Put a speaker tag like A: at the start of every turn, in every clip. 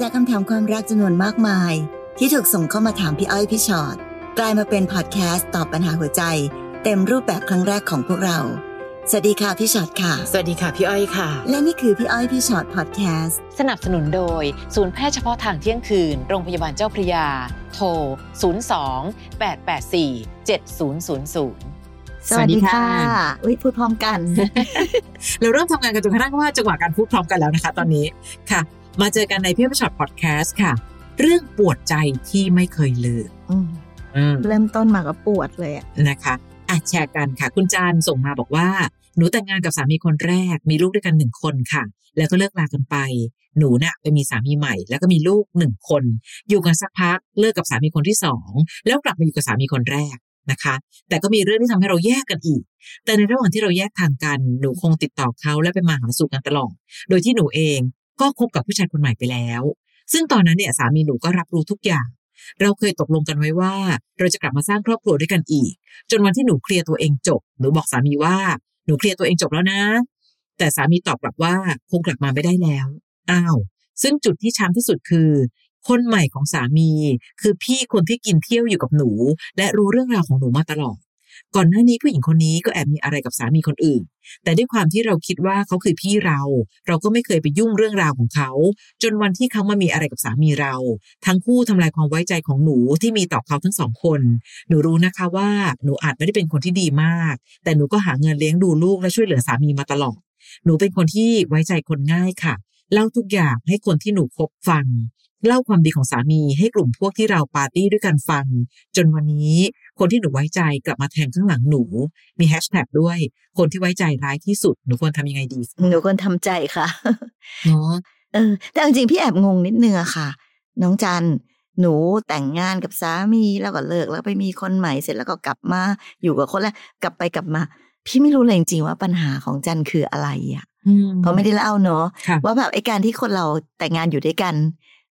A: จากคำถามความรักจำนวนมากมาย ที่ถูกส่งเข้ามาถามพี่อ้อยพี่ชอ็อตกลายมาเป็นพอดแคสต์ตอบปัญหาหัวใจ เต็มรูปแบบครั้งแรกของพวกเรา สวัสดีค่ะพี่ชอ็อตค่ะ
B: สวัสดีค่ะพี่อ้อยค่ะ
A: และนี่คือพี่อ้อยพี่ชอ็อตพอดแคสต์
C: สนับสนุนโดย ศูนย์แพทย์เฉพาะทางเที่ยงคืน โรงพยาบาลเจ้าพระยา โทร 02 884 7000
B: สวัสดีค่ะ
A: อุ้ยพูดพร้อมกัน
B: เราเริ่มทำงานกันจนกระทั่งว่าจังหวะการพูดพร้อมกันแล้วนะคะ ตอนนี้ค่ะ มาเจอกันในพี่อ้อยช็อตพอดแคสต์ค่ะ เรื่องปวดใจที่ไม่เคยลืม
D: อืม
B: อืม
D: เริ่มต้นมาก็ปวดเลยอะ
B: นะคะอะแชร์กันค่ะ คุณจานส่งมาบอกว่า หนูแต่งงานกับสามีคนแรก มีลูกด้วยกันหนึ่งคนค่ะ แล้วก็เลิกลากันไป หนูน่ะไปมีสามีใหม่ แล้วก็มีลูกหนึ่งคน อยู่กันสักพักเลิกกับสามีคนที่สองแล้วกลับมาอยู่กับสามีคนแรกนะคะ แต่ก็มีเรื่องที่ทำให้เราแยกกันอีก แต่ในระหว่างที่เราแยกทางกัน หนูคงติดต่อเขาและไปมาหาสู่กันตลอด โดยที่หนูเอง ก็คบกับผู้ชายคนใหม่ไปแล้ว ซึ่งตอนนั้นเนี่ยสามีหนูก็รับรู้ทุกอย่าง เราเคยตกลงกันไว้ว่า เราจะกลับมาสร้างครอบครัวด้วยกันอีก จนวันที่หนูเคลียร์ตัวเองจบ หนูบอกสามีว่าหนูเคลียร์ตัวเองจบแล้วนะ แต่สามีตอบกลับว่าคงกลับมาไม่ได้แล้วอ้าวซึ่งจุดที่ช้ำที่สุดคือ คนใหม่ของสามี คือพี่คนที่กินเที่ยวอยู่กับหนู และรู้เรื่องราวของหนูมาตลอด ก่อนหน้านี้ผู้หญิงคนนี้ก็แอบมีอะไรกับสามีคนอื่น แต่ด้วยความที่เราคิดว่าเขาคือพี่เรา เราก็ไม่เคยไปยุ่งเรื่องราวของเขา จนวันที่เขามามีอะไรกับสามีเรา ทั้งคู่ทำลายความไว้ใจของหนูที่มีต่อเขาทั้งสองคน หนูรู้นะคะว่าหนูอาจไม่ได้เป็นคนที่ดีมาก แต่หนูก็หาเงินเลี้ยงดูลูกและช่วยเหลือสามีมาตลอด หนูเป็นคนที่ไว้ใจคนง่ายค่ะ เล่าทุกอย่างให้คนที่หนูคบฟังเล่าความดีของสามีให้กลุ่มพวกที่เราปาร์ตี้ด้วยกันฟัง จนวันนี้ คนที่หนูไว้ใจกลับมาแทงข้างหลังหนู มีแฮชแท็กด้วย คนที่ไว้ใจร้ายที่สุด หนูควรทำยังไงดี
D: หนูควรทำใจค่ะ
B: เนาะ
D: เออ แต่เอาจริงๆพี่แอบงงนิดนึงอะค่ะ น้องจันหนูแต่งงานกับสามีแล้วก็เลิกแล้วไปมีคนใหม่เสร็จแล้วก็กลับมาอยู่กับคนแรกกลับไปกลับมา พี่ไม่รู้เลยจริงๆว่าปัญหาของจันคืออะไรอะเพราะไม่ได้เล่าเนาะ
B: ค่ะ
D: ว่าแบบไอ้การที่คนเราแต่งงานอยู่ด้วยกัน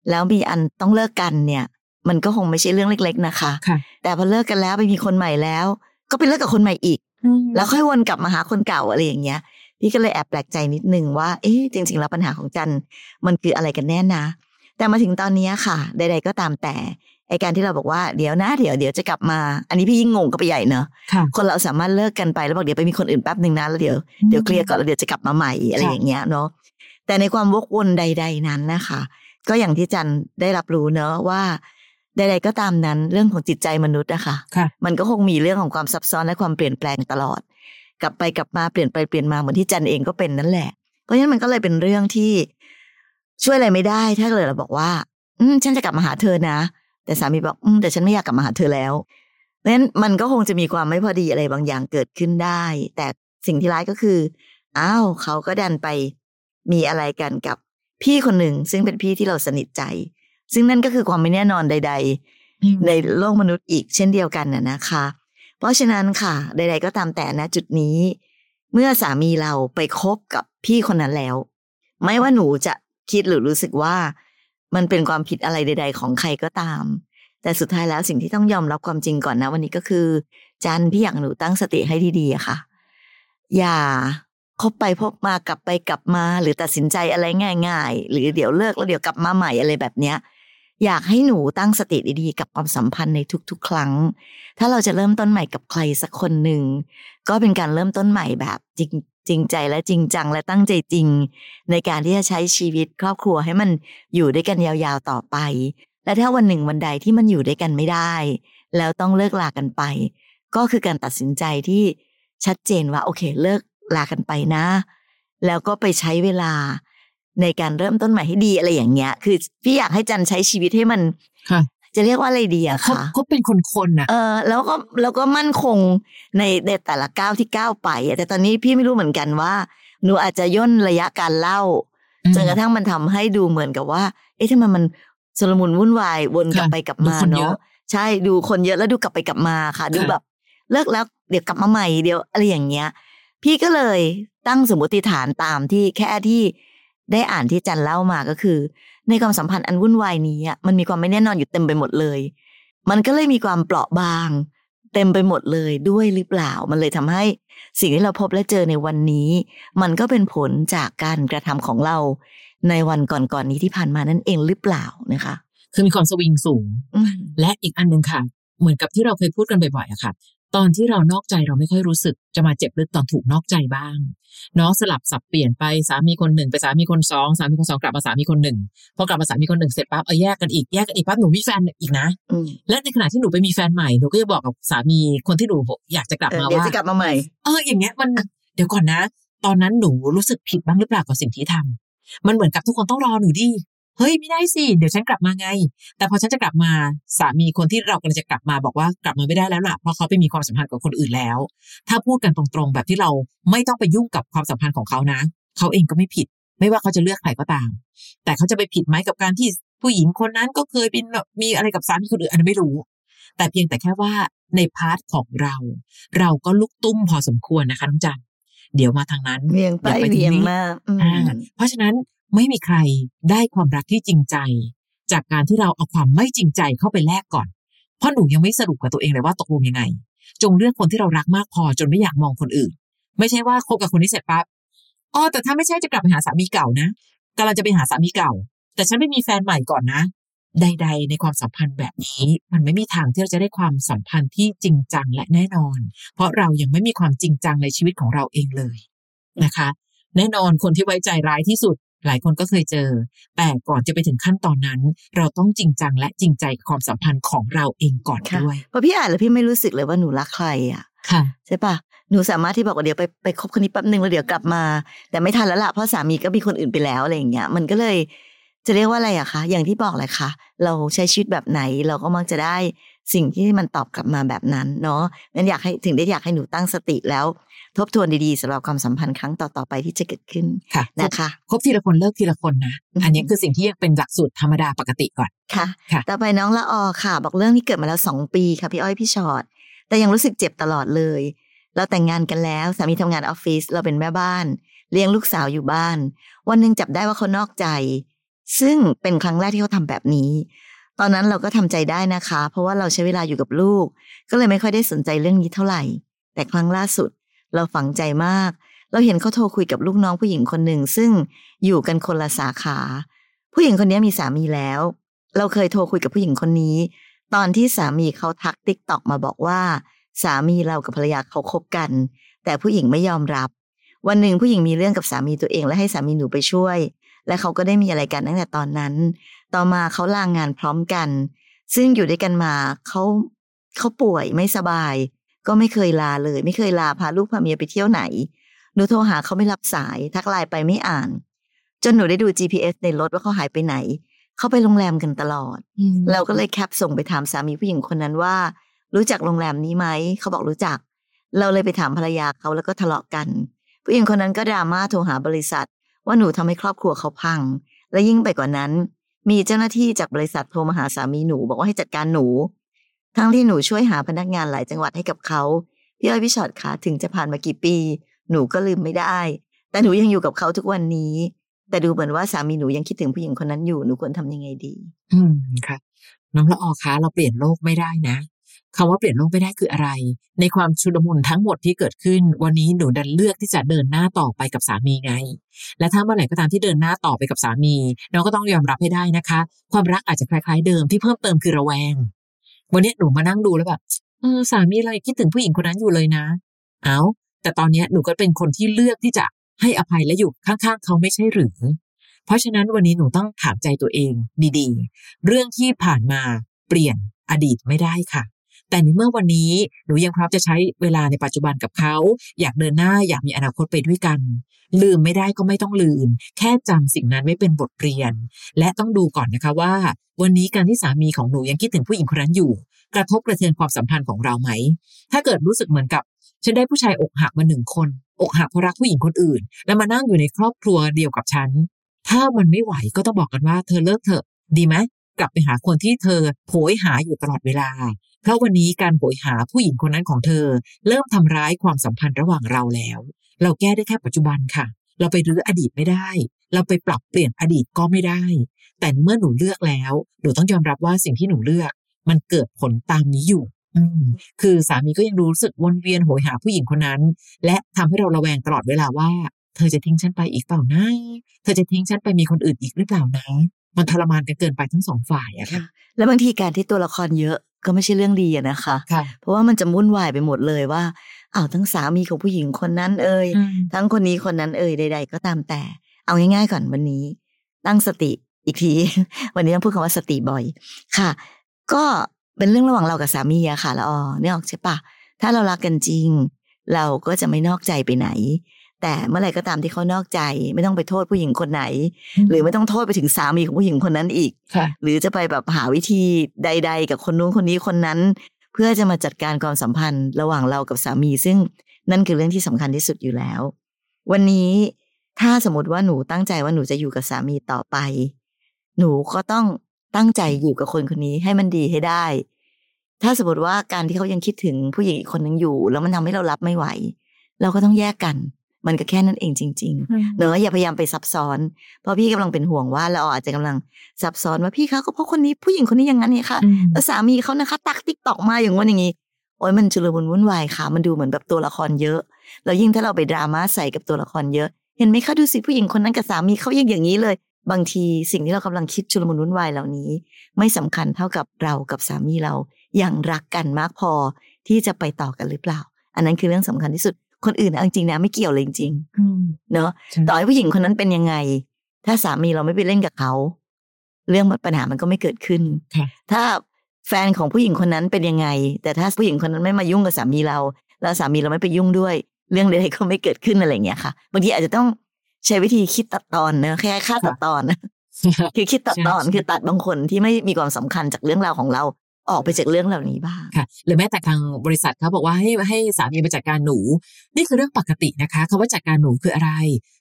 D: แล้วมีอันต้องเลิกกันเนี่ย มันก็คงไม่ใช่เรื่องเล็ก ๆ นะคะ
B: ค่ะ
D: แต่พอเลิกกันแล้วไปมีคนใหม่แล้ว ก็ไปเลิกกับคนใหม่อีก แล้วค่อยวนกลับมาหาคนเก่าอะไรอย่างเงี้ย พี่ก็เลยแอบแปลกใจนิดนึงว่า เอ๊ะจริง ๆ แล้วปัญหาของจันมันคืออะไรกันแน่นะ แต่มาถึงตอนนี้ค่ะ ใด ๆ ก็ตามแต่ไอการที่เราบอกว่าเดี๋ยวนะเดี๋ยวเดี๋ยวจะกลับมา อันนี้พี่ยิ่งงงก็ไปใหญ่เนอะ
B: ค่ะ
D: คนเราสามารถเลิกกันไปแล้วบอกเดี๋ยวไปมีคนอื่นแป๊บหนึ่งนะแล้วเดี๋ยวเดี๋ยวเคลียร์ก่อนแล้วเดี๋ยวจะกลับมาใหม่อะไรอย่างเงี้ยเนาะแต่ในความวกวนใด ๆนั้นนะคะ ก็อย่างที่จันได้รับรู้เนอะว่า ใดๆก็ตามนั้นเรื่องของจิตใจมนุษย์นะคะ
B: ค่ะ
D: มันก็คงมีเรื่องของความซับซ้อนและความเปลี่ยนแปลงตลอด กลับไปกลับมาเปลี่ยนไปเปลี่ยนมาเหมือนที่จันเองก็เป็นนั่นแหละ เพราะฉะนั้นมันก็เลยเป็นเรื่องที่ช่วยอะไรไม่ได้ ถ้าเกิดเราบอกว่า อืมฉันจะกลับมาหาเธอนะ แต่สามีบอกอืมแต่ฉันไม่อยากกลับมาหาเธอแล้วเพราะฉะนั้นมันก็คงจะมีความไม่พอดีอะไรบางอย่างเกิดขึ้นได้ แต่สิ่งที่ร้ายก็คืออ้าวเขาก็ดันไปมีอะไรกันกับพี่คนหนึ่งซึ่งเป็นพี่ที่เราสนิทใจ ซึ่งนั่นก็คือความไม่แน่นอนใด ๆ ในโลกมนุษย์อีกเช่นเดียวกันน่ะนะคะ เพราะฉะนั้นค่ะ ใด ๆ ก็ตามแต่นะจุดนี้ เมื่อสามีเราไปคบกับพี่คนนั้นแล้ว ไม่ว่าหนูจะคิดหรือรู้สึกว่า มันเป็นความผิดอะไรใด ๆ ของใครก็ตาม แต่สุดท้ายแล้วสิ่งที่ต้องยอมรับความจริงก่อนนะ วันนี้ก็คือจันพี่อยากหนูตั้งสติให้ดีๆอะค่ะ อย่าคบไปพบมากลับไปกลับมา หรือตัดสินใจอะไรง่าย ๆ หรือเดี๋ยวเลิกแล้วเดี๋ยวกลับมาใหม่อะไรแบบเนี้ย อยากให้หนูตั้งสติดีๆกับความสัมพันธ์ในทุกๆ ครั้ง ถ้าเราจะเริ่มต้นใหม่กับใครสักคนหนึ่ง ก็เป็นการเริ่มต้นใหม่แบบจริงจริงใจและจริงจังและตั้งใจจริง ในการที่จะใช้ชีวิตครอบครัวให้มันอยู่ด้วยกันยาวๆต่อไป และถ้าวันหนึ่งวันใดที่มันอยู่ด้วยกันไม่ได้ แล้วต้องเลิกลากันไป ก็คือการตัดสินใจที่ชัดเจนว่าโอเคเลิกลากันไปนะ แล้วก็ไปใช้เวลา ในการเริ่มต้นใหม่ให้ดีอะไรอย่างเงี้ย คือพี่อยากให้จันใช้ชีวิตให้มัน
B: ค่ะ
D: จะเรียกว่าอะไรดีอะ
B: เขา
D: คะ
B: เขาเป็นคนๆน่ะ
D: เออแล้วก็แล้วก็มั่นคงในในแต่ละก้าวที่ก้าวไปอะแต่ตอนนี้พี่ไม่รู้เหมือนกันว่าหนูอาจจะย่นระยะการเล่า
B: อืม
D: จนกระทั่งมันทำให้ดูเหมือนกับว่า เอ๊ะทำไมมันสลมุนวุ่นวายวนกลับ
B: ค่ะ
D: ไปกลับ
B: ดู
D: มา
B: คนเยอะ
D: เนาะใช่ดูคนเยอะแล้วดูกลับไปกลับมาค่ะ ดู
B: ค่ะ
D: แบบ เลิกแล้วเดี๋ยวกลับมาใหม่เดี๋ยวอะไรอย่างเงี้ย พี่ก็เลยตั้งสมมติฐานตามที่แค่ที่ ได้อ่านที่จันเล่ามาก็คือ ในความสัมพันธ์อันวุ่นวายนี้อะมันมีความไม่แน่นอนอยู่เต็มไปหมดเลย มันก็เลยมีความเปราะบาง เต็มไปหมดเลยด้วยหรือเปล่า มันเลยทำให้สิ่งที่เราพบและเจอในวันนี้ มันก็เป็นผลจากการกระทำของเรา ในวันก่อนๆนี้ที่ผ่านมานั่นเองหรือเปล่านะคะ
B: คือมีความสวิงสูง
D: อืม
B: และอีกอันหนึ่งค่ะ เหมือนกับที่เราเคยพูดกันบ่อยๆอะค่ะ ตอนที่เรานอกใจเราไม่ค่อยรู้สึกจะมาเจ็บลึกตอนถูกนอกใจบ้างเนาะสลับสับเปลี่ยนไปสามีคนหนึ่งไปสามีคนสองสามีคนสองกลับมาสามีคนหนึ่งพอกลับมาสามีคนหนึ่งเสร็จปั๊บเอาแยกกันอีกแยกกันอีกปั๊บหนูมีแฟนอีกนะ
D: อืม
B: และในขณะที่หนูไปมีแฟนใหม่หนูก็จะบอกกับสามีคนที่หนูอยากจะกลับ
D: เออ
B: มา
D: เดี๋ยว
B: ว่า
D: จะกลับมาใหม่
B: เอออย่างเงี้ยมันเดี๋ยวก่อนนะ ตอนนั้นหนูรู้สึกผิดบ้างหรือเปล่ากับสิ่งที่ทำมันเหมือนกับทุกคนต้องรอหนูดิ เฮ้ยไม่ได้สิ เดี๋ยวฉันกลับมาไง แต่พอฉันจะกลับมาสามีคนที่เรากำลังจะกลับมาบอกว่ากลับมาไม่ได้แล้วล่ะเพราะเขาไปมีความสัมพันธ์กับคนอื่นแล้ว ถ้าพูดกันตรงๆ แบบที่เราไม่ต้องไปยุ่งกับความสัมพันธ์ของเขานะ เขาเองก็ไม่ผิด ไม่ว่าเขาจะเลือกใครก็ตาม แต่เขาจะไปผิดไหมกับการที่ผู้หญิงคนนั้นก็เคยเป็นแบบมีอะไรกับสามีคนอื่นอันนั้นไม่รู้ แต่เพียงแต่แค่ว่าในพาร์ทของเรา เราก็ลุกตุ้มพอสมควรนะคะน้องจันเดี๋ยวมาทางนั้น
D: เวียงไป
B: ดี๋ว
D: เวียง
B: ทนี้
D: มาอืม
B: อ่าเพราะฉะนั้น ไม่มีใครได้ความรักที่จริงใจ จากการที่เราเอาความไม่จริงใจเข้าไปแลกก่อน เพราะหนูยังไม่สรุปกับตัวเองเลยว่าตกลงยังไง จงเลือกคนที่เรารักมากพอจนไม่อยากมองคนอื่น ไม่ใช่ว่าคบกับคนนี้เสร็จปั๊บอ๋อแต่ถ้าไม่ใช่จะกลับไปหาสามีเก่านะกำลังจะไปหาสามีเก่า แต่ฉันไม่มีแฟนใหม่ก่อนนะ ใด ๆ ในความสัมพันธ์แบบนี้ มันไม่มีทางที่เราจะได้ความสัมพันธ์ที่จริงจังและแน่นอน เพราะเรายังไม่มีความจริงจังในชีวิตของเราเองเลยนะคะ แน่นอนคนที่ไว้ใจร้ายที่สุด หลายคนก็เคยเจอ แต่ก่อนจะไปถึงขั้นตอนนั้น เราต้องจริงจังและจริงใจกับความสัมพันธ์ของเราเองก่อน
D: ค่ะ
B: ด้วย
D: พอพี่อ่านแล้วพี่ไม่รู้สึกเลยว่าหนูรักใครอะ
B: ค่ะ
D: ใช่ปะหนูสามารถที่บอกว่าเดี๋ยวไปไปคบคนนี้แป๊บนึงแล้วเดี๋ยวกลับมา แต่ไม่ทันแล้วล่ะเพราะสามีก็มีคนอื่นไปแล้วอะไรอย่างเงี้ยมันก็เลยจะเรียกว่าอะไรอะคะอย่างที่บอกเลยค่ะ เราใช้ชีวิตแบบไหนเราก็มักจะได้สิ่งที่มันตอบกลับมาแบบนั้นเนาะนั้นอยากให้ถึงได้อยากให้หนูตั้งสติแล้ว ทบทวนดีๆสำหรับความสัมพันธ์ครั้งต่อๆไปที่จะเกิดขึ้น
B: ค่ะ
D: นะคะ
B: คบทีละคนเลิกทีละคนนะ
D: อืม
B: อันนี้คือสิ่งที่ยังเป็นหลักสูตรธรรมดาปกติก่อน
D: ค่ะ
B: ค่ะ
D: ต่อไปน้องละออค่ะ บอกเรื่องที่เกิดมาแล้วสองปีค่ะพี่อ้อยพี่ชอ็อตแต่ยังรู้สึกเจ็บตลอดเลย เราแต่งงานกันแล้วสามีทำงานออฟฟิศเราเป็นแม่บ้าน เลี้ยงลูกสาวอยู่บ้าน วันหนึ่งจับได้ว่าเขานอกใจ ซึ่งเป็นครั้งแรกที่เขาทำแบบนี้ตอนนั้นเราก็ทำใจได้นะคะ เพราะว่าเราใช้เวลาอยู่กับลูก ก็เลยไม่ค่อยได้สนใจเรื่องนี้เท่าไหร่ แต่ครั้งล่าสุด เราฝังใจมาก เราเห็นเขาโทรคุยกับลูกน้องผู้หญิงคนหนึ่งซึ่งอยู่กันคนละสาขา ผู้หญิงคนนี้มีสามีแล้ว เราเคยโทรคุยกับผู้หญิงคนนี้ ตอนที่สามีเขาทัก TikTok มาบอกว่า สามีเรากับภรรยาเขาคบกัน แต่ผู้หญิงไม่ยอมรับ วันหนึ่งผู้หญิงมีเรื่องกับสามีตัวเองและให้สามีหนูไปช่วย และเขาก็ได้มีอะไรกันตั้งแต่ตอนนั้น ต่อมาเขาลางงานพร้อมกัน ซึ่งอยู่ด้วยกันมาเขาเขาป่วยไม่สบาย ก็ไม่เคยลาเลย ไม่เคยลาพาลูกพาเมียไปเที่ยวไหน หนูโทรหาเขาไม่รับสาย ทักไลน์ไปไม่อ่าน จนหนูได้ดู GPS ในรถว่าเขาหายไปไหน เขาไปโรงแรมกันตลอด เราก็เลยแคปส่งไปถามสามีผู้หญิงคนนั้นว่า รู้จักโรงแรมนี้ไหม เขาบอกรู้จัก เราเลยไปถามภรรยาเขาแล้วก็ทะเลาะกัน ผู้หญิงคนนั้นก็ดราม่าโทรหาบริษัท ว่าหนูทำให้ครอบครัวเขาพัง และยิ่งไปกว่านั้น มีเจ้าหน้าที่จากบริษัทโทรมาหาสามีหนู บอกว่าให้จัดการหนู ทั้งที่หนูช่วยหาพนักงานหลายจังหวัดให้กับเขาพี่อ้อยพี่ชอตคะถึงจะผ่านมากี่ปี หนูก็ลืมไม่ได้ แต่หนูยังอยู่กับเขาทุกวันนี้ แต่ดูเหมือนว่าสามีหนูยังคิดถึงผู้หญิงคนนั้นอยู่หนูควรทำยังไงดี
B: อืมค่ะ น้องละออคะเราเปลี่ยนโลกไม่ได้นะคำว่าเปลี่ยนโลกไม่ได้คืออะไร ในความชุลมุนทั้งหมดที่เกิดขึ้น วันนี้หนูดันเลือกที่จะเดินหน้าต่อไปกับสามีไง และถ้าเมื่อไหร่ก็ตามที่เดินหน้าต่อไปกับสามีน้องก็ต้องยอมรับให้ได้นะคะ ความรักอาจจะคล้ายๆเดิมที่เพิ่มเติมคือระแวง วันนี้หนูมานั่งดูแล้วแบบเออสามีเรายังคิดถึงผู้หญิงคนนั้นอยู่เลยนะ เอาแต่ตอนนี้หนูก็เป็นคนที่เลือกที่จะให้อภัยและอยู่ข้างๆ เขาไม่ใช่หรือ เพราะฉะนั้นวันนี้หนูต้องถามใจตัวเองดีๆ เรื่องที่ผ่านมาเปลี่ยนอดีตไม่ได้ค่ะ แต่ในเมื่อวันนี้หนูยังพร้อมจะใช้เวลาในปัจจุบันกับเขา อยากเดินหน้าอยากมีอนาคตไปด้วยกัน ลืมไม่ได้ก็ไม่ต้องลืม แค่จำสิ่งนั้นไม่เป็นบทเรียน และต้องดูก่อนนะคะว่า วันนี้การที่สามีของหนูยังคิดถึงผู้หญิงคนนั้นอยู่ กระทบกระเทือนความสัมพันธ์ของเราไหม ถ้าเกิดรู้สึกเหมือนกับฉันได้ผู้ชายอกหักมาหนึ่งคน อกหักเพราะรักผู้หญิงคนอื่น แล้วมานั่งอยู่ในครอบครัวเดียวกับฉัน ถ้ามันไม่ไหวก็ต้องบอกกันว่าเธอเลิกเถอะ ดีไหม กลับไปหาคนที่เธอโผยหาอยู่ตลอดเวลา เพราะวันนี้การโผยหาผู้หญิงคนนั้นของเธอ เริ่มทำร้ายความสัมพันธ์ระหว่างเราแล้ว เราแก้ได้แค่ปัจจุบันค่ะ เราไปรื้ออดีตไม่ได้ เราไปปรับเปลี่ยนอดีตก็ไม่ได้ แต่เมื่อหนูเลือกแล้วหนูต้องยอมรับว่าสิ่งที่หนูเลือก มันเกิดผลตามนี้อยู่อืคือสามีก็ยังรู้สึกวนเวียนโหยหาผู้หญิงคนนั้น และทำให้เราระแวงตลอดเวลาว่า เธอจะทิ้งฉันไปอีกเปล่านะ เธอจะทิ้งฉันไปมีคนอื่นอีกหรือเปล่านะ มันทรมานกันเกินไปทั้งสองฝ่ายอะค่ะ
D: แล้วบางทีการที่ตัวละครเยอะก็ไม่ใช่เรื่องดีอะนะคะ
B: ค่ะ
D: เพราะว่ามันจะวุ่นวายไปหมดเลยว่าอ้าวทั้งสามีของผู้หญิงคนนั้นเอ่ย
B: อืม
D: ทั้งคนนี้คนนั้นเอ่ยใด ๆ ก็ตามแต่ เอาง่ายๆก่อนวันนี้ ตั้งสติอีกที วันนี้ต้องพูดคำว่าสติบ่อย ค่ะ ก็เป็นเรื่องระหว่างเรากับสามีอะค่ะละออเนี่ยออกใช่ปะถ้าเรารักกันจริง เราก็จะไม่นอกใจไปไหน แต่เมื่อไหร่ก็ตามที่เขานอกใจ ไม่ต้องไปโทษผู้หญิงคนไหน หรือไม่ต้องโทษไปถึงสามีของผู้หญิงคนนั้นอีก
B: ค่ะ
D: หรือจะไปแบบหาวิธีใด ๆ กับคนนู้นคนนี้คนนั้น เพื่อจะมาจัดการความสัมพันธ์ระหว่างเรากับสามี ซึ่งนั่นคือเรื่องที่สำคัญที่สุดอยู่แล้ว วันนี้ถ้าสมมติว่าหนูตั้งใจว่าหนูจะอยู่กับสามีต่อไป หนูก็ต้องตั้งใจอยู่กับคนคนนี้ให้มันดีให้ได้ ถ้าสมมติว่าการที่เขายังคิดถึงผู้หญิงอีกคนนึงอยู่ แล้วมันทำให้เรารับไม่ไหว เราก็ต้องแยกกัน มันก็แค่นั้นเองจริง ๆ เนอะอย่าพยายามไปซับซ้อน เพราะพี่กำลังเป็นห่วงว่าเราอาจจะกำลังซับซ้อนว่าพี่คะก็เพราะคนนี้ผู้หญิงคนนี้อย่างนั้นเนี่ยค่ะ
B: อืม
D: แล้วสามีเขานะคะ ทัก TikTok มาอย่างว่าอย่างนี้โอ้ยมันชุลมุนวุ่นวายค่ะ มันดูเหมือนแบบตัวละครเยอะ แล้วยิ่งถ้าเราไปดราม่าใส่กับตัวละครเยอะ เห็นไหมคะดูสิผู้หญิงคนนั้นกับสามีเขายังอย่างนี้เลย บางทีสิ่งที่เรากำลังคิดชุลมุนวุ่นวายเหล่านี้ ไม่สำคัญเท่ากับเรากับสามีเรายังรักกันมากพอที่จะไปต่อกันหรือเปล่า อันนั้นคือเรื่องสำคัญที่สุด คนอื่นเอาจริงๆนะไม่เกี่ยวเลยจริง
B: อืม
D: ๆเนอะ
B: ใช่
D: ต่อให้ผู้หญิงคนนั้นเป็นยังไง ถ้าสามีเราไม่ไปเล่นกับเขา เรื่องปัญหามันก็ไม่เกิดขึ้น
B: ค่ะ
D: ถ้าแฟนของผู้หญิงคนนั้นเป็นยังไง แต่ถ้าผู้หญิงคนนั้นไม่มายุ่งกับสามีเรา แล้วสามีเราไม่ไปยุ่งด้วย เรื่องใดๆก็ไม่เกิดขึ้นอะไรอย่างเงี้ยค่ะบางทีอาจจะต้องใช้วิธีคิดตัดตอนเนอะแค่ค่าตัดตอนคือคิดตัดตอน
B: ใช่
D: คือตัดบางคนที่ไม่มีความสำคัญจากเรื่องราวของเรา ออกไปจากเรื่องเหล่านี้บ้าง
B: ค่ะหรือแม้แต่ทางบริษัทเขาบอกว่าให้ให้สามีไปจัดการหนู นี่คือเรื่องปกตินะคะคำว่าจัดการหนูคืออะไร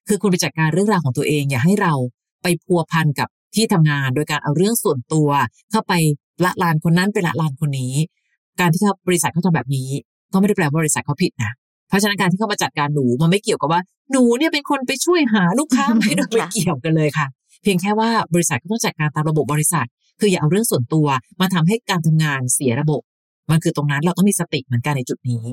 B: คือคุณไปจัดการเรื่องราวของตัวเอง อย่าให้เราไปพัวพันกับที่ทำงาน โดยการเอาเรื่องส่วนตัว เข้าไปละลานคนนั้นไปละลานคนนี้ การที่เขาบริษัทเขาทำแบบนี้ ก็ไม่ได้แปลว่าบริษัทเขาผิดนะเพราะฉะนั้นการที่เขามาจัดการหนูมันไม่เกี่ยวกับว่าหนูเนี่ยเป็นคนไปช่วยหาลูกค้าไม่ได้ไม่เกี่ยวกันเลยค่ะ เพียงแค่ว่าบริษัทก็ต้องจัดการตามระบบบริษัท คืออย่าเอาเรื่องส่วนตัวมาทำให้การทำงานเสียระบบ มันคือตรงนั้นเราต้องมีสติเหมือนกันในจุดนี้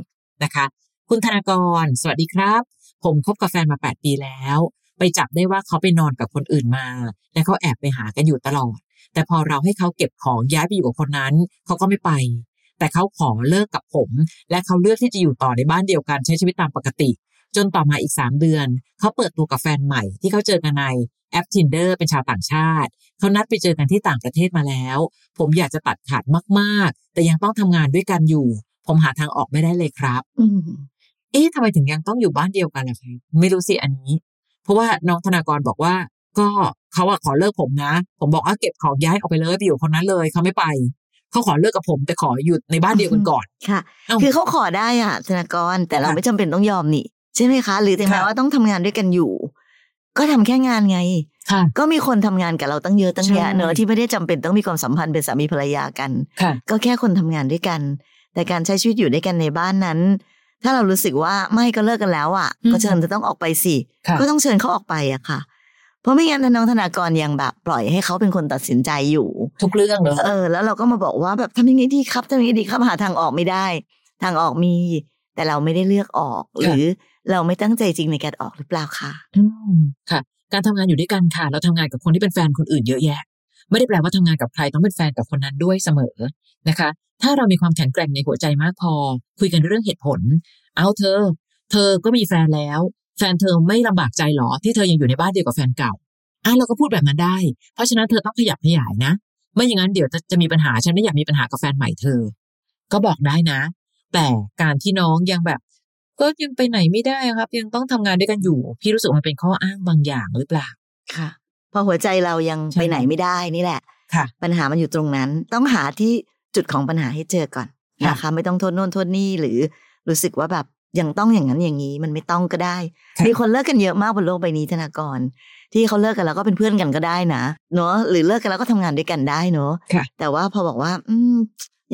B: นะคะ คุณธนากร สวัสดีครับ ผมคบกับแฟนมา 8 ปีแล้ว ไปจับได้ว่าเขาไปนอนกับคนอื่นมา และเขาแอบไปหากันอยู่ตลอด แต่พอเราให้เขาเก็บของย้ายไปอยู่กับคนนั้น เขาก็ไม่ไป แต่เขาขอเลิกกับผม และเขาเลือกที่จะอยู่ต่อในบ้านเดียวกันใช้ชีวิตตามปกติ จนต่อมาอีก 3 เดือน เขาเปิดตัวกับแฟนใหม่ที่เขาเจอกันในแอป Tinder เป็นชาวต่างชาติ เขานัดไปเจอกันที่ต่างประเทศมาแล้ว ผมอยากจะตัดขาดมากๆ แต่ยังต้องทำงานด้วยกันอยู่ ผมหาทางออกไม่ได้เลยครับ
D: อืม
B: เอ๊ะทำไมถึงยังต้องอยู่บ้านเดียวกันล่ะครับไม่รู้สิอันนี้ เพราะว่าน้องธนากรบอกว่า ก็เขาอะขอเลิกผมนะ ผมบอกว่าเก็บของย้ายออกไปเลยไปอยู่กับคนนั้นเลยเขาไม่ไปเขาขอเลิกกับผมแต่ขออยู่ในบ้านเดียวกันก่อน
D: ค่ะ
B: เอ้า
D: คือเขาขอได้อะธนากรแต่เรา
B: ค่ะ
D: ไม่จำเป็นต้องยอมนี่ ใช่ไหมคะ หรือถึงแม้
B: ค่ะ
D: ว่าต้องทำงานด้วยกันอยู่ ก็ทำแค่งานไง
B: ค่ะ
D: ก็มีคนทำงานกับเราตั้งเยอะตั้งแยะ
B: ใช่
D: เนอะที่ไม่ได้จำเป็นต้องมีความสัมพันธ์เป็นสามีภรรยากัน
B: ค่ะ
D: ก็แค่คนทำงานด้วยกัน แต่การใช้ชีวิตอยู่ด้วยกันในบ้านนั้น ถ้าเรารู้สึกว่าไม่ก็เลิกกันแล้วอะ
B: อืม
D: ก็เชิญจะต้องออกไปสิ
B: ค่ะ
D: ก็ต้องเชิญเขาออกไปอะค่ะ เพราะไม่งั้นถ้าน้องธนากรยังแบบปล่อยให้เขาเป็นคนตัดสินใจอยู่
B: ทุกเรื่องเลย
D: เออแล้วเราก็มาบอกว่าแบบทำยังไงดีครับทำยังไงดีครับหาทางออกไม่ได้ ทางออกมี แต่เราไม่ได้เลือกออกหรือ เราไม่ตั้งใจจริงในการออกหรือเปล่าคะ
B: ค่ะ การทำงานอยู่ด้วยกันค่ะ เราทำงานกับคนที่เป็นแฟนคนอื่นเยอะแยะ ไม่ได้แปลว่าทำงานกับใครต้องเป็นแฟนกับคนนั้นด้วยเสมอนะคะ ถ้าเรามีความแข็งแกร่งในหัวใจมากพอ คุยกันเรื่องเหตุผล เอาเธอ เธอก็มีแฟนแล้ว แฟนเธอไม่ลำบากใจหรอ ที่เธอยังอยู่ในบ้านเดียวกับแฟนเก่าอะเราก็พูดแบบนั้นได้ เพราะฉะนั้นเธอต้องขยับขยายนะ ไม่อย่างนั้นเดี๋ยวจะจะมีปัญหาฉันไม่อยากมีปัญหากับแฟนใหม่เธอ ก็บอกได้นะ แต่การที่น้องยังแบบ ก็ยังไปไหนไม่ได้ครับ ยังต้องทำงานด้วยกันอยู่ พี่รู้สึกว่ามันเป็นข้ออ้างบางอย่างหรือเปล่า
D: ค่ะพอหัวใจเรายัง
B: ใช่
D: ไปไหนไม่ได้นี่แหละ
B: ค่ะ
D: ปัญหามันอยู่ตรงนั้น ต้องหาที่จุดของปัญหาให้เจอก่อน
B: ค่ะ
D: นะคะไม่ต้องโทษโน่นโทษนี่หรือรู้สึกว่าแบบยังต้องอย่างนั้นอย่างนี้มันไม่ต้องก็ได้
B: ค่ะ
D: มีคนเลิกกันเยอะมากบนโลกใบนี้ธนากร ที่เขาเลิกกันแล้วก็เป็นเพื่อนกันก็ได้นะเนอะหรือเลิกกันแล้วก็ทำงานด้วยกันได้เนอะ
B: ค่ะ
D: แต่ว่าพอบอกว่า อืม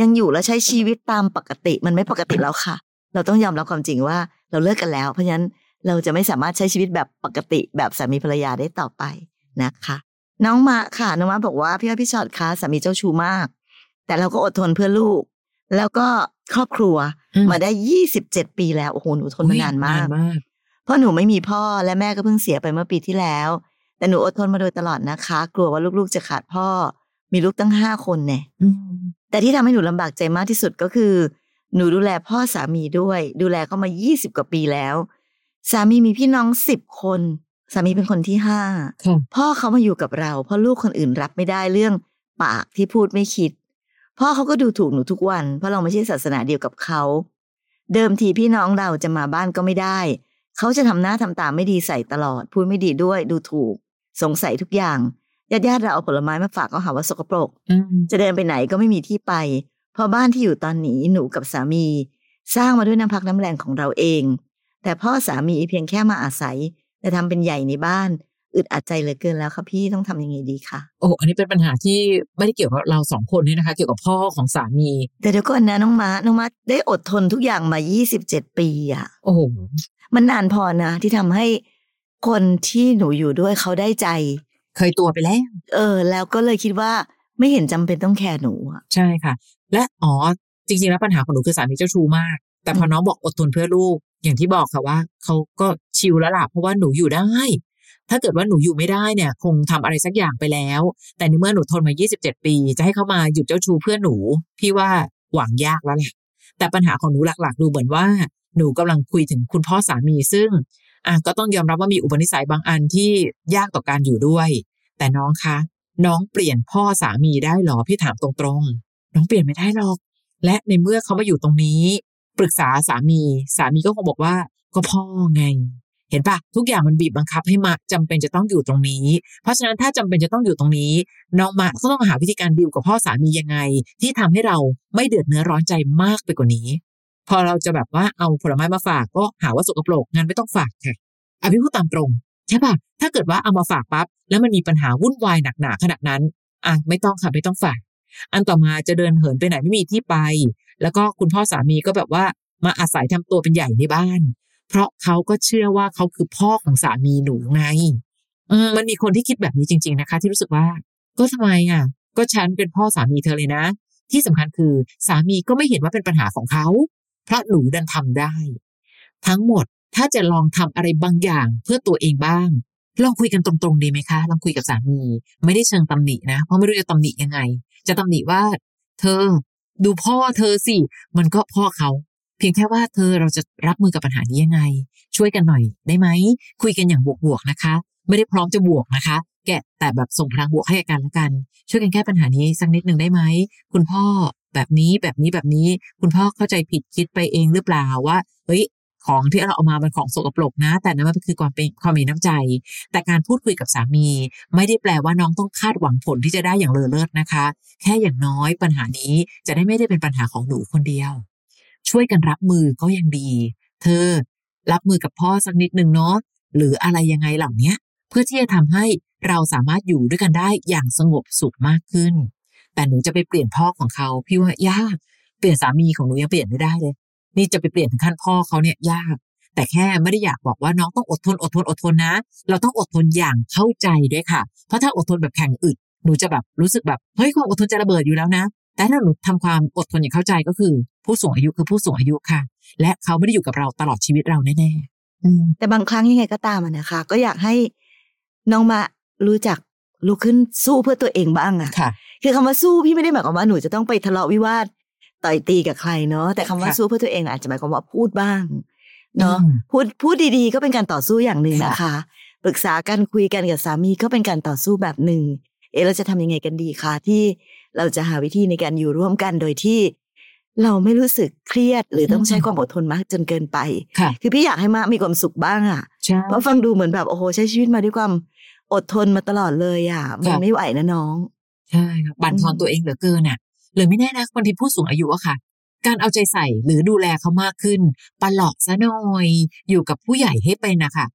D: ยังอยู่แล้วใช้ชีวิตตามปกติมันไม่ปกติแล้วค่ะ เราต้องยอมรับความจริงว่าเราเลิกกันแล้ว เพราะฉะนั้นเราจะไม่สามารถใช้ชีวิตแบบปกติแบบสามีภรรยาได้ต่อไปนะคะ น้องมาค่ะน้องมาบอกว่าพี่อ้อยพี่ชอตคะสามีเจ้าชู้มาก แต่เราก็อดทนเพื่อลูก แล้วก็ครอบครัว
B: อืม
D: มาได้ยี่สิบเจ็ดปีแล้วโอ้โหหนูทนมานานมาก
B: นานมาก
D: เพราะหนูไม่มีพ่อและแม่ก็เพิ่งเสียไปเมื่อปีที่แล้ว แต่หนูอดทนมาโดยตลอดนะคะ กลัวว่าลูกๆจะขาดพ่อ มีลูกตั้งห้าคนเนี่ย
B: อืม
D: แต่ที่ทำให้หนูลำบากใจมากที่สุดก็คือ หนูดูแลพ่อสามีด้วย ดูแลเขามา20กว่าปีแล้ว สามีมีพี่น้องสิบคน สามีเป็นคนที่ห้า
B: ค่ะ
D: พ่อเขามาอยู่กับเราเพราะลูกคนอื่นรับไม่ได้เรื่องปากที่พูดไม่คิด พ่อเขาก็ดูถูกหนูทุกวัน เพราะเราไม่ใช่ศาสนาเดียวกับเขาเดิมทีพี่น้องเราจะมาบ้านก็ไม่ได้ เขาจะทำหน้าทำตาไม่ดีใส่ตลอด พูดไม่ดีด้วยดูถูก สงสัยทุกอย่างญาติญาติๆเราเอาผลไม้มาฝากก็หาว่าสกปรก
B: อืม
D: จะเดินไปไหนก็ไม่มีที่ไปเพราะบ้านที่อยู่ตอนนี้หนูกับสามี สร้างมาด้วยน้ำพักน้ำแรงของเราเอง แต่พ่อสามีเพียงแค่มาอาศัย แต่ทำเป็นใหญ่ในบ้านอึดอัดใจเหลือเกินแล้วค่ะพี่ต้องทำยังไงดีคะ
B: โอ้อันนี้เป็นปัญหาที่ไม่ได้เกี่ยวกับเราสองคนนี่นะคะ เกี่ยวกับพ่อของสามี
D: แต่เดี๋ยวก่อนนะน้องมาน้องมาได้อดทนทุกอย่างมา 27 ปีอะ
B: โอ้โห
D: มันนานพอนะที่ทำให้คนที่หนูอยู่ด้วยเขาได้ใจ
B: เคยตัวไปแล้ว
D: เออ แล้วก็เลยคิดว่าไม่เห็นจำเป็นต้องแคร์หนูอะ
B: ใช่ค่ะ และอ๋อจริงๆแล้วปัญหาของหนูคือสามีเจ้าชู้มาก แต่พอน้องบอกอดทนเพื่อลูก อย่างที่บอกค่ะว่าเขาก็ชิลแล้วล่ะเพราะว่าหนูอยู่ได้ ถ้าเกิดว่าหนูอยู่ไม่ได้เนี่ย คงทำอะไรสักอย่างไปแล้ว แต่ในเมื่อหนูทนมา 27 ปี จะให้เขามาหยุดเจ้าชู้เพื่อหนู พี่ว่าหวังยากแล้วแหละแต่ปัญหาของหนูหลักๆ ดูเหมือนว่า หนูกำลังคุยถึงคุณพ่อสามีซึ่งอะก็ต้องยอมรับว่ามีอุปนิสัยบางอันที่ยากต่อการอยู่ด้วย แต่น้องคะ น้องเปลี่ยนพ่อสามีได้หรอพี่ถามตรงๆ น้องเปลี่ยนไม่ได้หรอก และในเมื่อเขามาอยู่ตรงนี้ ปรึกษาสามี สามีก็คงบอกว่า ก็พ่อไง เห็นปะทุกอย่างมันบีบบังคับให้มาจำเป็นจะต้องอยู่ตรงนี้ เพราะฉะนั้นถ้าจำเป็นจะต้องอยู่ตรงนี้ น้องมาก็ต้องหาวิธีการดิวกับพ่อสามียังไง ที่ทำให้เราไม่เดือดเนื้อร้อนใจมากไปกว่านี้ พอเราจะแบบว่าเอาผลไม้มาฝากก็หาว่าสกปรกงั้นไม่ต้องฝากค่ะอะพี่พูดตามตรงใช่ปะถ้าเกิดว่าเอามาฝากปั๊บแล้วมันมีปัญหาวุ่นวายหนักหนาขนาดนั้นอะไม่ต้องค่ะไม่ต้องฝาก อันต่อมาจะเดินเหินไปไหนไม่มีที่ไป แล้วก็คุณพ่อสามีก็แบบว่ามาอาศัยทำตัวเป็นใหญ่ในบ้าน เพราะเขาก็เชื่อว่าเขาคือพ่อของสามีหนูไงอืมมันมีคนที่คิดแบบนี้จริง ๆนะคะ ที่รู้สึกว่า ก็ทำไมอะ ก็ฉันเป็นพ่อสามีเธอเลยนะ ที่สำคัญคือสามีก็ไม่เห็นว่าเป็นปัญหาของเขาเพราะหนูดันทำได้ ทั้งหมดถ้าจะลองทำอะไรบางอย่างเพื่อตัวเองบ้างลองคุยกันตรงๆดีไหมคะลองคุยกับสามี ไม่ได้เชิงตำหนินะ เพราะไม่รู้จะตำหนิยังไง จะตำหนิว่า เธอ ดูพ่อเธอสิ มันก็พ่อเขา เพียงแค่ว่าเธอเราจะรับมือกับปัญหานี้ยังไง ช่วยกันหน่อยได้ไหม คุยกันอย่างบวกๆนะคะ ไม่ได้พร้อมจะบวกนะคะ แกะแต่แบบส่งพลังบวกให้กันแล้วกัน ช่วยกันแก้ปัญหานี้สักนิดหนึ่งได้ไหม คุณพ่อแบบนี้แบบนี้แบบนี้ คุณพ่อเข้าใจผิดคิดไปเองหรือเปล่าว่า เฮ้ย ของที่เราเอามามันของสกปรกนะ แต่นั่นมันคือความเป็นความมีน้ำใจ แต่การพูดคุยกับสามี ไม่ได้แปลว่าน้องต้องคาดหวังผลที่จะได้อย่างเลอเลิศนะคะ แค่อย่างน้อยปัญหานี้จะได้ไม่ได้เป็นปัญหาของหนูคนเดียว ช่วยกันรับมือก็ยังดี เธอ รับมือกับพ่อสักนิดหนึ่งเนาะหรืออะไรยังไงเหล่านี้เพื่อที่จะทำให้เราสามารถอยู่ด้วยกันได้อย่างสงบสุขมากขึ้น แต่หนูจะไปเปลี่ยนพ่อของเขาพี่ว่ายากเปลี่ยนสามีของหนูยังเปลี่ยนไม่ได้เลย นี่จะไปเปลี่ยนถึงขั้นพ่อเขาเนี่ยยาก แต่แค่ไม่ได้อยากบอกว่าน้องต้องอดทนอดทนอดทนนะ เราต้องอดทนอย่างเข้าใจด้วยค่ะ เพราะถ้าอดทนแบบแข่งอึดหนูจะแบบรู้สึกแบบเฮ้ยความอดทนจะระเบิดอยู่แล้วนะ แต่ถ้าหนูทำความอดทนอย่างเข้าใจก็คือ ผู้สูงอายุคือผู้สูงอายุค่ะ และเขาไม่ได้อยู่กับเราตลอดชีวิตเราแน่ๆอืม
D: แต่บางครั้งยังไงก็ตามอะนะคะ ก็อยากให้น้องมารู้จักลุกขึ้นสู้เพื่อตัวเองบ้างอะ
B: ค่ะ
D: คือคำว่าสู้พี่ไม่ได้หมายความว่าหนูจะต้องไปทะเลาะวิวาท ต่อยตีกับใครเนาะแต่คำว่า
B: ค่ะ
D: สู้เพื่อตัวเองอาจจะหมายความว่าพูดบ้างเนาะ
B: อืม
D: พูดพูดดีๆ ก็เป็นการต่อสู้อย่างหนึ่ง
B: ค่ะ
D: นะคะปรึกษากันคุยกันกับสามีก็เป็นการต่อสู้แบบหนึ่งเอะเราจะทำยังไงกันดีคะที่เราจะหาวิธีในการอยู่ร่วมกันโดยที่ เราไม่รู้สึกเครียด หรือต้องใช้ความอดทนมากจนเกินไป
B: ค่ะ
D: คือพี่อยากให้มามีความสุขบ้างอะ
B: ใช่
D: เพราะฟังดูเหมือนแบบโอ้โหใช้ชีวิตมาด้วยความอดทนมาตลอดเลยอะมัน
B: ค่ะ
D: ไม่ไหวนะน้อง
B: ใช่ค่ะบั่นทอน
D: อืม
B: ตัวเองเหลือเกินอะ หรือไม่แน่นะคนที่ผู้สูงอายุอะค่ะ การเอาใจใส่หรือดูแลเขามากขึ้นปลอบซะหน่อย อยู่กับผู้ใหญ่ให้เป็นนะคะ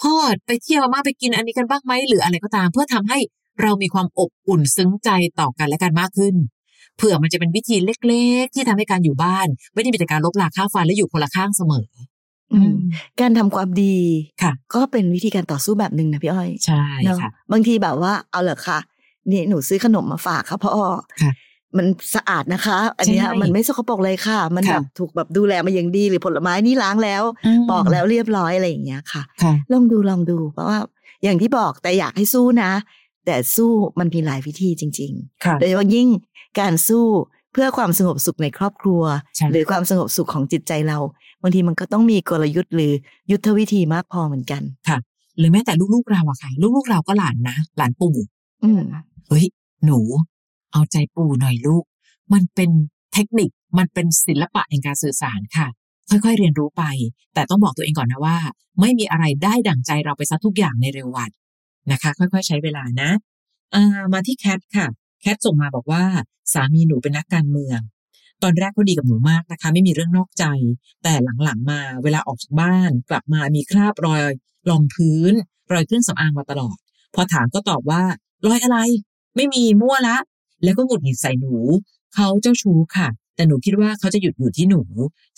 B: พ่อไปเที่ยวมาไปกินอันนี้กันบ้างไหมหรืออะไรก็ตาม เพื่อทำให้เรามีความอบอุ่นซึ้งใจต่อกันและกันมากขึ้น เผื่อมันจะเป็นวิธีเล็ก ๆ ที่ทำให้การอยู่บ้าน ไม่ได้มีแต่การลบลาข้าวฟันและอยู่คนละข้างเสมอ
D: อืมการทำความดี
B: ค่ะ
D: ก็เป็นวิธีการต่อสู้แบบหนึ่งนะพี่อ้อย
B: ใช่
D: เนาะ
B: ค่ะ
D: บางทีแบบว่าเอาเหรอคะนี่หนูซื้อขนมมาฝากค่ะพ่อ
B: ค่ะ
D: มันสะอาดนะคะ อันเนี้ย
B: ใช่
D: มันไม่สกปรกเลยค่ะ มัน
B: ค่ะ
D: แบบถูกแบบดูแลมาอย่างดีหรือผลไม้นี่ล้างแล้วปอกแล้วเรียบร้อยอะไรอย่างเงี้ยค่ะ
B: ค่ะ
D: ลองดูลองดูเพราะว่าอย่างที่บอกแต่อยากให้สู้นะ แต่สู้มันมีหลายวิธีจริง
B: ค่ะ
D: ๆโดยเฉพาะยิ่งการสู้เพื่อความสงบสุขในครอบครัว
B: ใช่
D: หรือความสงบสุขของจิตใจเราบางทีมันก็ต้องมีกลยุทธ์หรือยุทธวิธีมากพอเหมือนกัน
B: หรือแม้แต่ลูกๆเราอะค่ะ ลูกๆเราก็หลานนะหลานปู่
D: อืม
B: เฮ้ยหนู เอาใจปู่หน่อยลูก มันเป็นเทคนิค มันเป็นศิลปะแห่งการสื่อสารค่ะ ค่อยๆเรียนรู้ไป แต่ต้องบอกตัวเองก่อนนะว่า ไม่มีอะไรได้ดั่งใจเราไปซะทุกอย่างในเร็ววันนะคะ ค่อยๆใช้เวลานะามาที่แคทค่ะแคทส่งมาบอกว่าสามีหนูเป็นนักการเมือง ตอนแรกก็ดีกับหนูมากนะคะ ไม่มีเรื่องนอกใจ แต่หลังๆมาเวลาออกจากบ้าน กลับมามีคราบรอยรองพื้น รอยเครื่องสำอางมาตลอด พอถามก็ตอบว่ารอยอะไร ไม่มีมั่วละ แล้วก็หงุดหงิดใส่หนู เขาเจ้าชู้ค่ะ แต่หนูคิดว่าเขาจะหยุดอยู่ที่หนู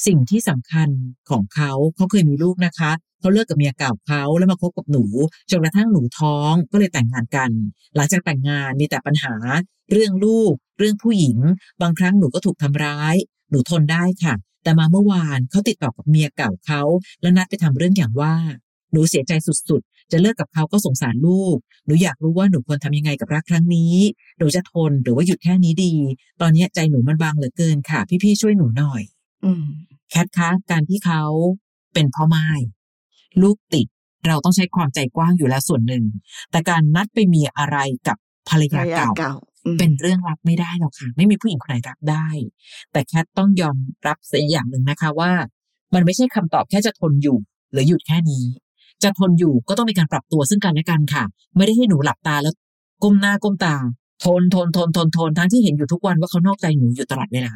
B: สิ่งที่สำคัญของเขาเขาเคยมีลูกนะคะเขาเลิกกับเมียเก่าเขาแล้วมาคบกับหนูจนกระทั่งหนูท้องก็เลยแต่งงานกัน หลังจากแต่งงานมีแต่ปัญหา เรื่องลูก เรื่องผู้หญิง บางครั้งหนูก็ถูกทำร้าย หนูทนได้ค่ะ แต่มาเมื่อวานเขาติดต่อกับเมียเก่าเขาแล้วนัดไปทำเรื่องอย่างว่า หนูเสียใจสุด จะเลิกกับเขาก็สงสารลูก หนูอยากรู้ว่าหนูควรทำยังไงกับรักครั้งนี้ หนูจะทนหรือว่าหยุดแค่นี้ดี ตอนนี้ใจหนูมันบางเหลือเกินค่ะ พี่ๆช่วยหนูหน่อย
D: อืม
B: แคทคะการที่เขาเป็นพ่อไม้ลูกติดเราต้องใช้ความใจกว้างอยู่แล้วส่วนหนึ่ง แต่การนัดไปมีอะไรกับภรร
D: ภร
B: ยาร
D: ยา
B: เก่า
D: เก่าอืม
B: เป็นเรื่องรับไม่ได้หรอกค่ะ ไม่มีผู้หญิงคนไหนรับได้ แต่แคทต้องยอมรับเสียอย่างหนึ่งนะคะว่า มันไม่ใช่คำตอบแค่จะทนอยู่ หรือหยุดแค่นี้ จะทนอยู่ก็ต้องมีการปรับตัวซึ่งกันและกันค่ะ ไม่ได้ให้หนูหลับตาแล้วก้มหน้าก้มตา ทนทนทนทนทนทั้งที่เห็นอยู่ทุกวันว่าเขานอกใจหนูอยู่ตลอดเวลา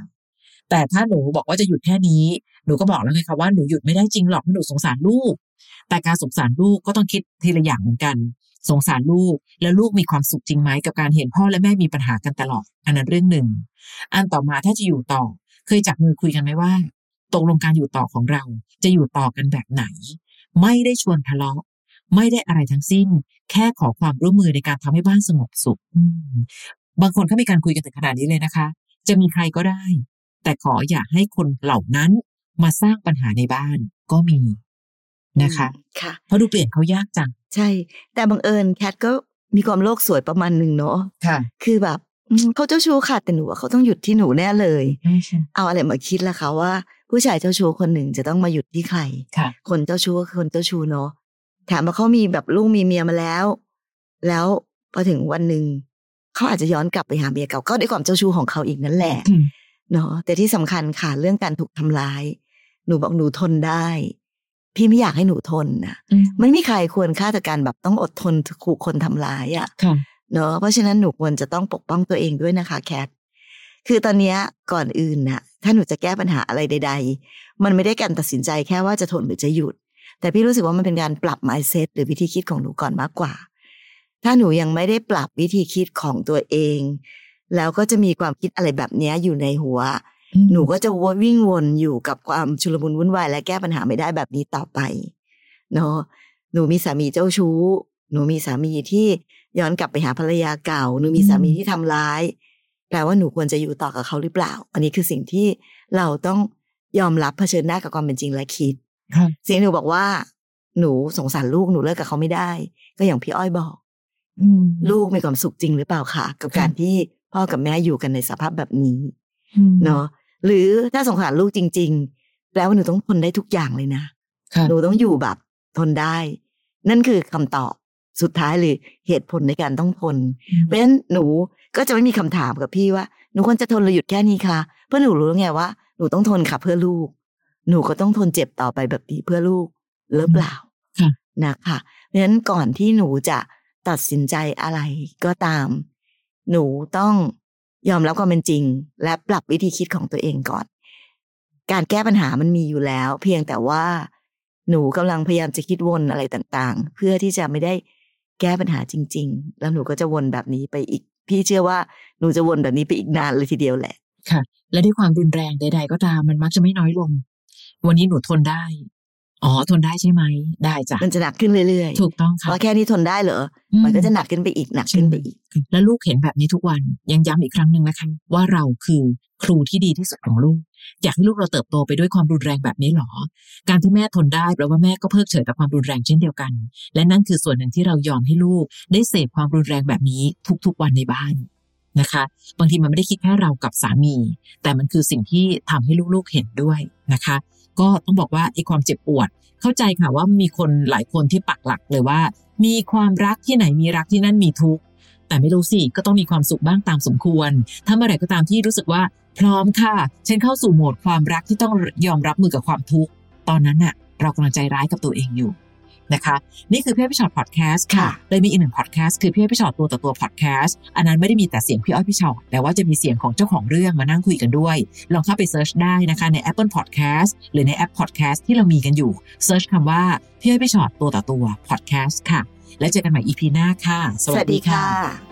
B: แต่ถ้าหนูบอกว่าจะหยุดแค่นี้ หนูก็บอกแล้วไงคะว่าหนูหยุดไม่ได้จริงหรอกเพราะหนูสงสารลูก แต่การสงสารลูกก็ต้องคิดทีละอย่างเหมือนกัน สงสารลูกแล้วลูกมีความสุขจริงไหมกับการเห็นพ่อและแม่มีปัญหากันตลอด อันนั้นเรื่องหนึ่ง อันต่อมาถ้าจะอยู่ต่อ เคยจับมือคุยกันไหมว่าตกลงการอยู่ต่อของเราจะอยู่ต่อกันแบบไหน ไม่ได้ชวนทะเลาะ ไม่ได้อะไรทั้งสิ้น แค่ขอความร่วมมือในการทำให้บ้านสงบสุขอืมบางคนเขามีการคุยกันถึงขนาดนี้เลยนะคะ จะมีใครก็ได้ แต่ขออย่าให้คนเหล่านั้นมาสร้างปัญหาในบ้านก็มีนะคะ
D: ค่ะ
B: เพราะดูเปลี่ยนเขายากจัง
D: ใช่ แต่บังเอิญแคทก็มีความโลกสวยประมาณหนึ่งเนาะ
B: ค่ะ
D: คือแบบอืมเขาเจ้าชู้ค่ะแต่หนูว่าเขาต้องหยุดที่หนูแน่เลย เอาอะไรมาคิดล่ะคะว่า ผู้ชายเจ้าชู้คนหนึ่งจะต้องมาหยุดที่ใคร
B: ค่ะ
D: คนเจ้าชู้ก็คือคนเจ้าชู้เนาะถามว่าเขามีแบบลูกมีเมียมาแล้ว แล้วพอถึงวันหนึ่งเขาอาจจะย้อนกลับไปหาเมียเก่าก็ด้วยความเจ้าชู้ของเขาอีกนั่นแหละ
B: อืม
D: เนาะแต่ที่สำคัญค่ะเรื่องการถูกทำร้าย หนูบอกหนูทนได้ พี่ไม่อยากให้หนูทนนะ
B: อืม
D: ไม่มีใครควรค่าแต่การแบบต้องอดทนถูกคนทำร้ายอะ่ะ
B: ค่ะ
D: เนาะเพราะฉะนั้นหนูควรจะต้องปกป้องตัวเองด้วยนะคะ แคทคือตอนเนี้ยก่อนอื่นน่ะ ถ้าหนูจะแก้ปัญหาอะไรใด ๆ มันไม่ได้การตัดสินใจแค่ว่าจะทนหรือจะหยุด แต่พี่รู้สึกว่ามันเป็นการปรับ mindset หรือวิธีคิดของหนูก่อนมากกว่า ถ้าหนูยังไม่ได้ปรับวิธีคิดของตัวเอง แล้วก็จะมีความคิดอะไรแบบเนี้ยอยู่ในหัว หนูก็จะวนวิ่งวนอยู่กับความชุลมุนวุ่นวายและแก้ปัญหาไม่ได้แบบนี้ต่อไปเนาะหนูมีสามีเจ้าชู้ หนูมีสามีที่ย้อนกลับไปหาภรรยาเก่า หนูมีสามีที่ทำร้าย แปลว่าหนูควรจะอยู่ต่อกับเขาหรือเปล่า อันนี้คือสิ่งที่เราต้องยอมรับเผชิญหน้ากับความเป็นจริงและคิด
B: ค่ะ
D: สิ่งที่หนูบอกว่า หนูสงสารลูกหนูเลิกกับเขาไม่ได้ ก็อย่างพี่อ้อยบอก
B: อืม
D: ลูกมีความสุขจริงหรือเปล่าคะกับการที่พ่อกับแม่อยู่กันในสภาพแบบนี้
B: อืม
D: เนาะหรือถ้าสงสารลูกจริง ๆ แปลว่าหนูต้องทนได้ทุกอย่างเลยนะ
B: ค่ะ
D: หนูต้องอยู่แบบทนได้ นั่นคือคำตอบ สุดท้ายหรือเหตุผลในการต้องทน เพราะฉะนั้นหนูก็จะไม่มีคำถามกับพี่ว่า หนูควรจะทนหรือหยุดแค่นี้คะเพราะหนูรู้แล้วไงว่าหนูต้องทนค่ะเพื่อลูก หนูก็ต้องทนเจ็บต่อไปแบบนี้เพื่อลูกหรือเปล่า
B: ค่ะ
D: นะคะเพราะฉะนั้นก่อนที่หนูจะตัดสินใจอะไรก็ตาม หนูต้องยอมรับความเป็นจริง และปรับวิธีคิดของตัวเองก่อน การแก้ปัญหามันมีอยู่แล้ว เพียงแต่ว่าหนูกำลังพยายามจะคิดวนอะไรต่างๆ เพื่อที่จะไม่ได้ แก้ปัญหาจริง ๆ แล้วหนูก็จะวนแบบนี้ไปอีก พี่เชื่อว่าหนูจะวนแบบนี้ไปอีกนานเลยทีเดียวแหละ
B: ค่ะ และด้วยความรุนแรงใด ๆ ก็ตามมันมักจะไม่น้อยลง วันนี้หนูทนได้ อ๋อทนได้ใช่ไหมได้จ้ะ
D: มันจะหนักขึ้นเรื่อยๆ
B: ถูกต้อง
D: เพ
B: ค่ะ
D: ราะแค่นี้ทนได้เหรอ
B: อื
D: มันก็จะหนักขึ้นไปอีกหนักขึ้นไปอีก
B: แล้วลูกเห็นแบบนี้ทุกวันยังย้ำอีกครั้งหนึ่งนะคะว่าเราคือครูที่ดีที่สุดของลูก อยากให้ลูกเราเติบโตไปด้วยความรุนแรงแบบนี้หรอ การที่แม่ทนได้แปลว่าแม่ก็เพิกเฉยต่อความรุนแรงเช่นเดียวกัน และนั่นคือส่วนหนึ่งที่เรายอมให้ลูก ได้เสพความรุนแรงแบบนี้ทุกๆวันในบ้านนะคะบางทีมันไม่ได้คิดแค่เรากับสามี แต่มันคือสิ่งที่ทำให้ลูกๆเห็นด้วยนะคะ ก็ต้องบอกว่าไอ้ความเจ็บปวด เข้าใจค่ะว่ามีคนหลายคนที่ปักหลักเลยว่า มีความรักที่ไหนมีรักที่นั่นมีทุกข์แต่ไม่รู้สิก็ต้องมีความสุขบ้างตามสมควร ถ้าเมื่อไหร่ก็ตามที่รู้สึกว่าพร้อมค่ะฉันเข้าสู่โหมดความรักที่ต้องยอมรับมือกับความทุกข์ตอนนั้นน่ะ เรากำลังใจร้ายกับตัวเองอยู่ นะคะ นี่คือพี่อ้อยพี่ฉอดพอดแคสต์ค่ะ
D: ค่ะ
B: เลยมีอีกหนึ่งพอดแคสต์คือพี่อ้อยพี่ฉอดตัวต่อตัวพอดแคสต์อันนั้นไม่ได้มีแต่เสียงพี่อ้อยพี่ฉอดแต่ว่าจะมีเสียงของเจ้าของเรื่องมานั่งคุยกันด้วย ลองเข้าไป search ได้นะคะใน Apple Podcast หรือในแอป Podcast ที่เรามีกันอยู่ search คำว่าพี่อ้อยพี่ฉอดตัวต่อตัวพอดแคสต์ค่ะ แล้วเจอกันใหม่ EP หน้าค่ะ สวัสดีค่ะ